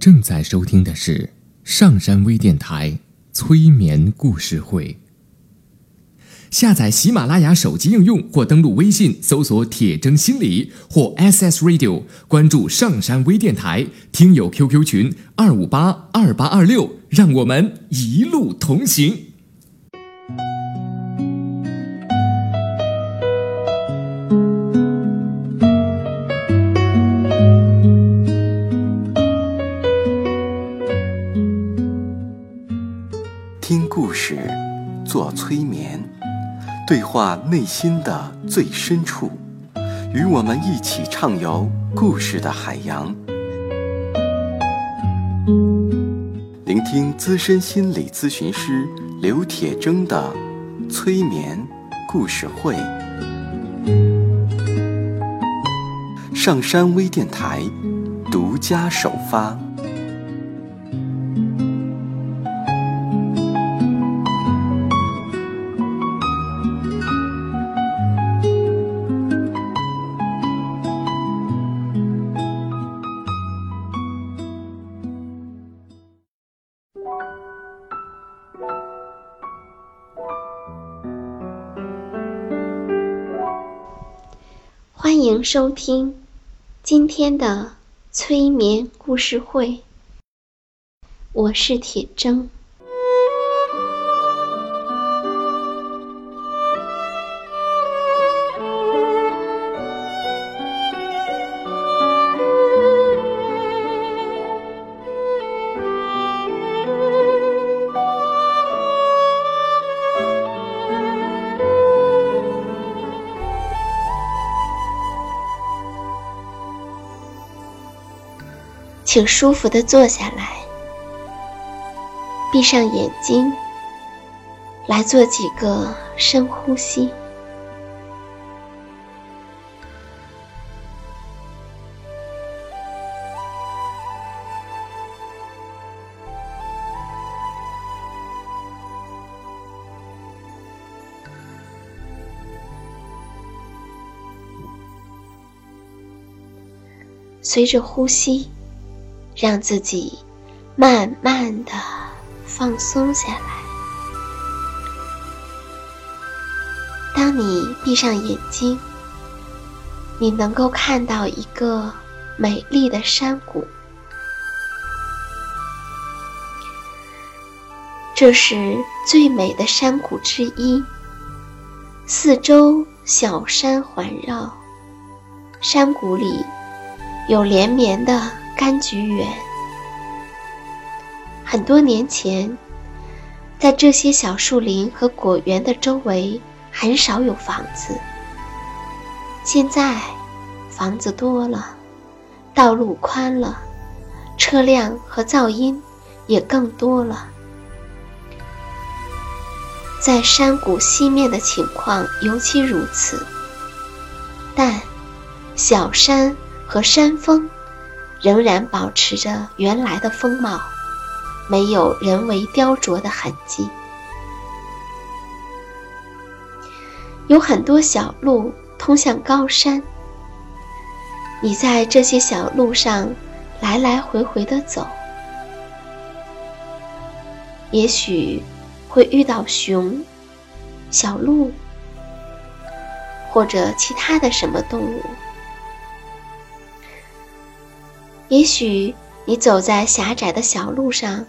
正在收听的是上山微电台催眠故事会。下载喜马拉雅手机应用或登录微信搜索“铁征心理”或 SS Radio，关注上山微电台听友 QQ 群二五八二八二六，让我们一路同行。做催眠，对话内心的最深处，与我们一起畅游故事的海洋。聆听资深心理咨询师刘铁铮的催眠故事会。上山微电台独家首发。欢迎收听今天的催眠故事会，我是铁铮。请舒服的坐下来，闭上眼睛，来做几个深呼吸。随着呼吸。让自己慢慢的放松下来。当你闭上眼睛，你能够看到一个美丽的山谷，这是最美的山谷之一。四周小山环绕，山谷里有连绵的。柑橘园，很多年前，在这些小树林和果园的周围很少有房子。现在，房子多了，道路宽了，车辆和噪音也更多了。在山谷西面的情况尤其如此，但小山和山峰。仍然保持着原来的风貌，没有人为雕琢的痕迹。有很多小路通向高山，你在这些小路上来来回回的走，也许会遇到熊、小鹿或者其他的什么动物。也许你走在狭窄的小路上，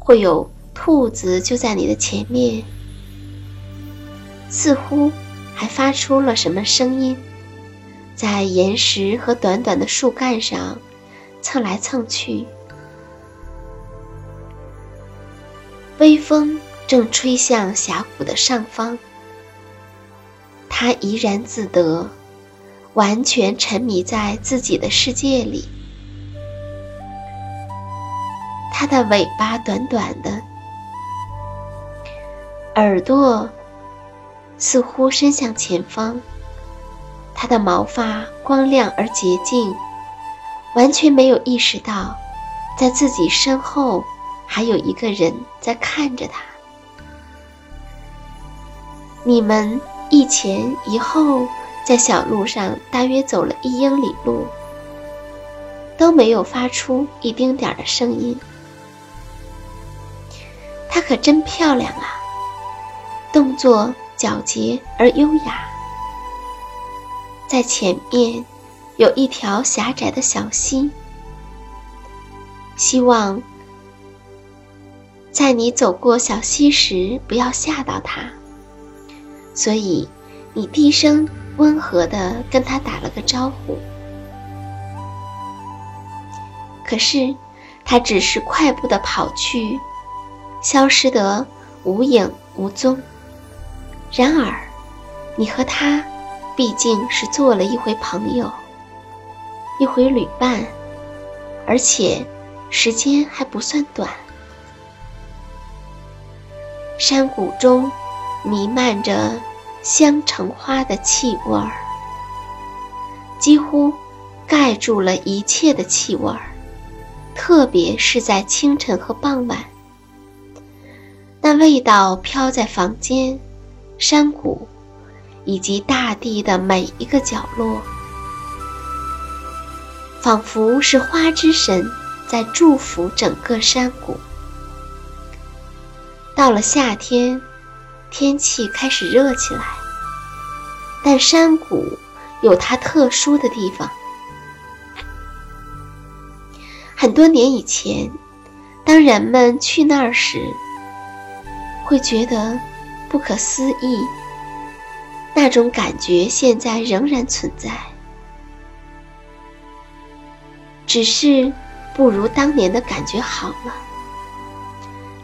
会有兔子就在你的前面，似乎还发出了什么声音，在岩石和短短的树干上蹭来蹭去。微风正吹向峡谷的上方，它怡然自得。完全沉迷在自己的世界里，它的尾巴短短的，耳朵似乎伸向前方，它的毛发光亮而洁净，完全没有意识到，在自己身后还有一个人在看着他。你们一前一后。在小路上大约走了一英里路，都没有发出一丁点儿的声音。她可真漂亮啊，动作皎洁而优雅。在前面有一条狭窄的小溪，希望在你走过小溪时不要吓到它。所以，你低声温和地跟他打了个招呼。可是，他只是快步地跑去，消失得无影无踪。然而，你和他毕竟是做了一回朋友，一回旅伴，而且时间还不算短。山谷中。弥漫着香橙花的气味儿，几乎盖住了一切的气味儿，特别是在清晨和傍晚，那味道飘在房间、山谷以及大地的每一个角落，仿佛是花之神在祝福整个山谷。到了夏天。天气开始热起来，但山谷有它特殊的地方。很多年以前，当人们去那儿时，会觉得不可思议。那种感觉现在仍然存在，只是不如当年的感觉好了。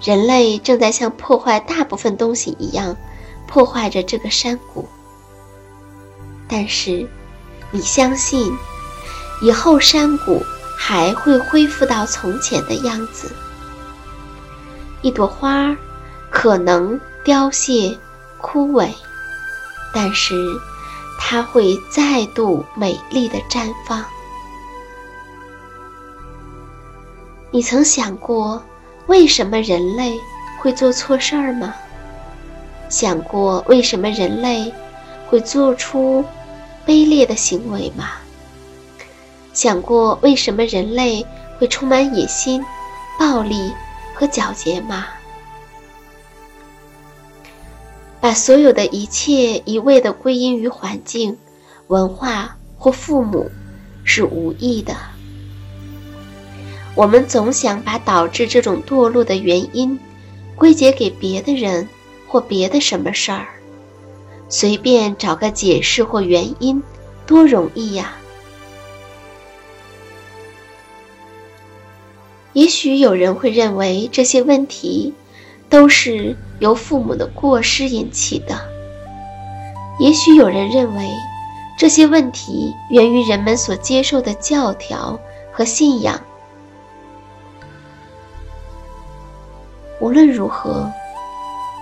人类正在像破坏大部分东西一样，破坏着这个山谷。但是，你相信，以后山谷还会恢复到从前的样子。一朵花儿可能凋谢、枯萎，但是它会再度美丽的绽放。你曾想过？为什么人类会做错事儿吗？想过为什么人类会做出卑劣的行为吗？想过为什么人类会充满野心、暴力和狡黠吗？把所有的一切一味地归因于环境、文化或父母，是无益的。我们总想把导致这种堕落的原因归结给别的人或别的什么事儿，随便找个解释或原因，多容易呀！也许有人会认为这些问题都是由父母的过失引起的，也许有人认为这些问题源于人们所接受的教条和信仰。无论如何，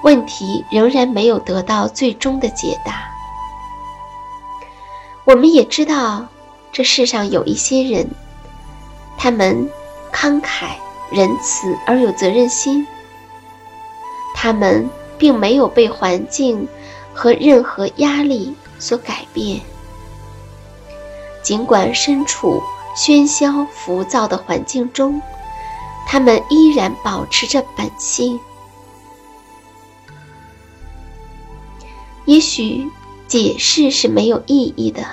问题仍然没有得到最终的解答。我们也知道，这世上有一些人，他们慷慨仁慈而有责任心，他们并没有被环境和任何压力所改变，尽管身处喧嚣浮躁的环境中。他们依然保持着本性。也许解释是没有意义的，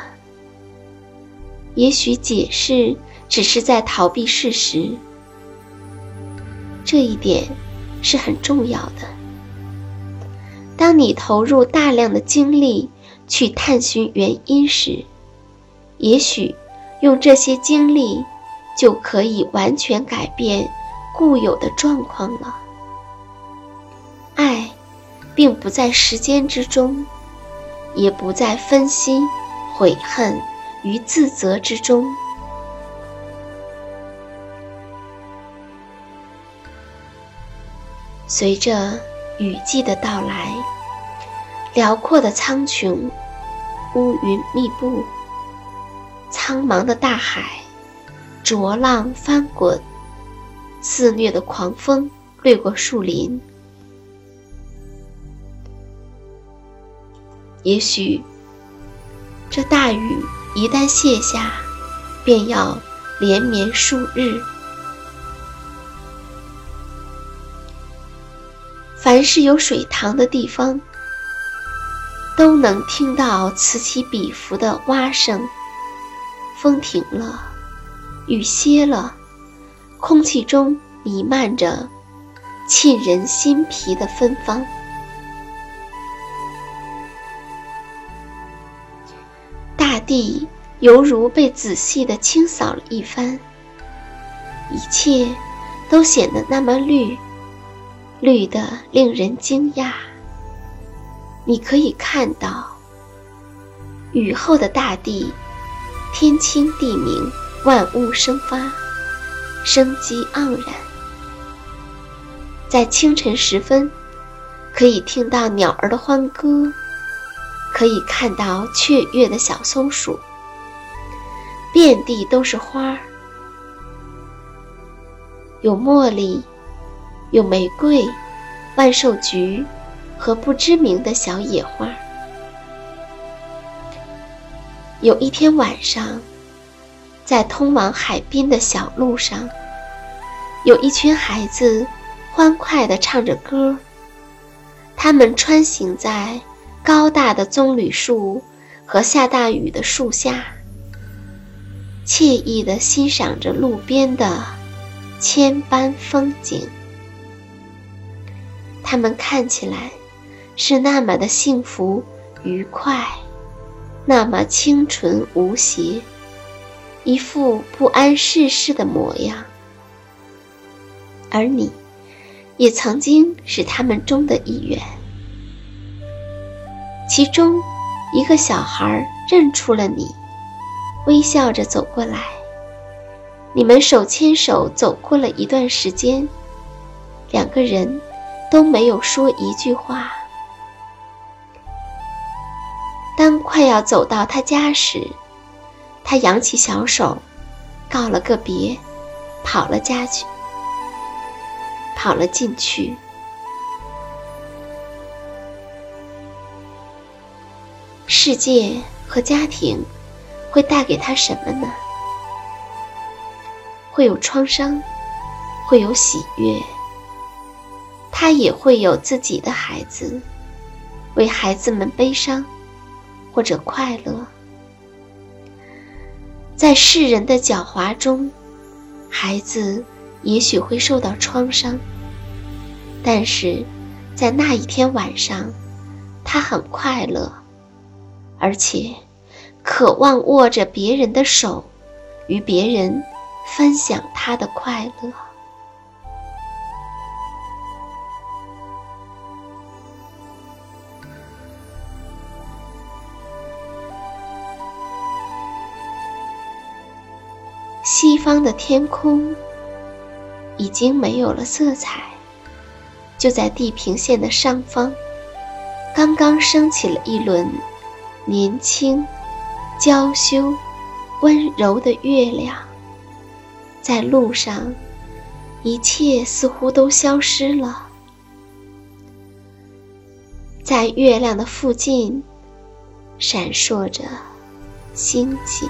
也许解释只是在逃避事实。这一点是很重要的。当你投入大量的精力去探寻原因时，也许用这些精力就可以完全改变。固有的状况了。爱，并不在时间之中，也不在分析、悔恨与自责之中。随着雨季的到来，辽阔的苍穹，乌云密布，苍茫的大海，浊浪翻滚。肆虐的狂风掠过树林，也许这大雨一旦卸下，便要连绵数日。凡是有水塘的地方，都能听到此起彼伏的蛙声。风停了，雨歇了，空气中弥漫着沁人心脾的芬芳。地犹如被仔细的清扫了一番，一切都显得那么绿。绿的令人惊讶。你可以看到，雨后的大地，天清地明，万物生发，生机盎然。在清晨时分，可以听到鸟儿的欢歌，可以看到雀跃的小松鼠，遍地都是花儿，有茉莉。有玫瑰、万寿菊和不知名的小野花。有一天晚上，在通往海滨的小路上，有一群孩子欢快地唱着歌。他们穿行在高大的棕榈树和下大雨的树下，惬意地欣赏着路边的千般风景。他们看起来是那么的幸福愉快，那么清纯无邪，一副不谙世事的模样。而你，也曾经是他们中的一员。其中一个小孩认出了你，微笑着走过来。你们手牵手走过了一段时间，两个人。都没有说一句话。当快要走到他家时，他扬起小手，告了个别，跑了家去，跑了进去。世界和家庭会带给他什么呢？会有创伤，会有喜悦。他也会有自己的孩子，为孩子们悲伤，或者快乐。在世人的狡猾中，孩子也许会受到创伤，但是在那一天晚上，他很快乐，而且渴望握着别人的手，与别人分享他的快乐。西方的天空已经没有了色彩，就在地平线的上方，刚刚升起了一轮年轻、娇羞、温柔的月亮。在路上，一切似乎都消失了，在月亮的附近，闪烁着星星。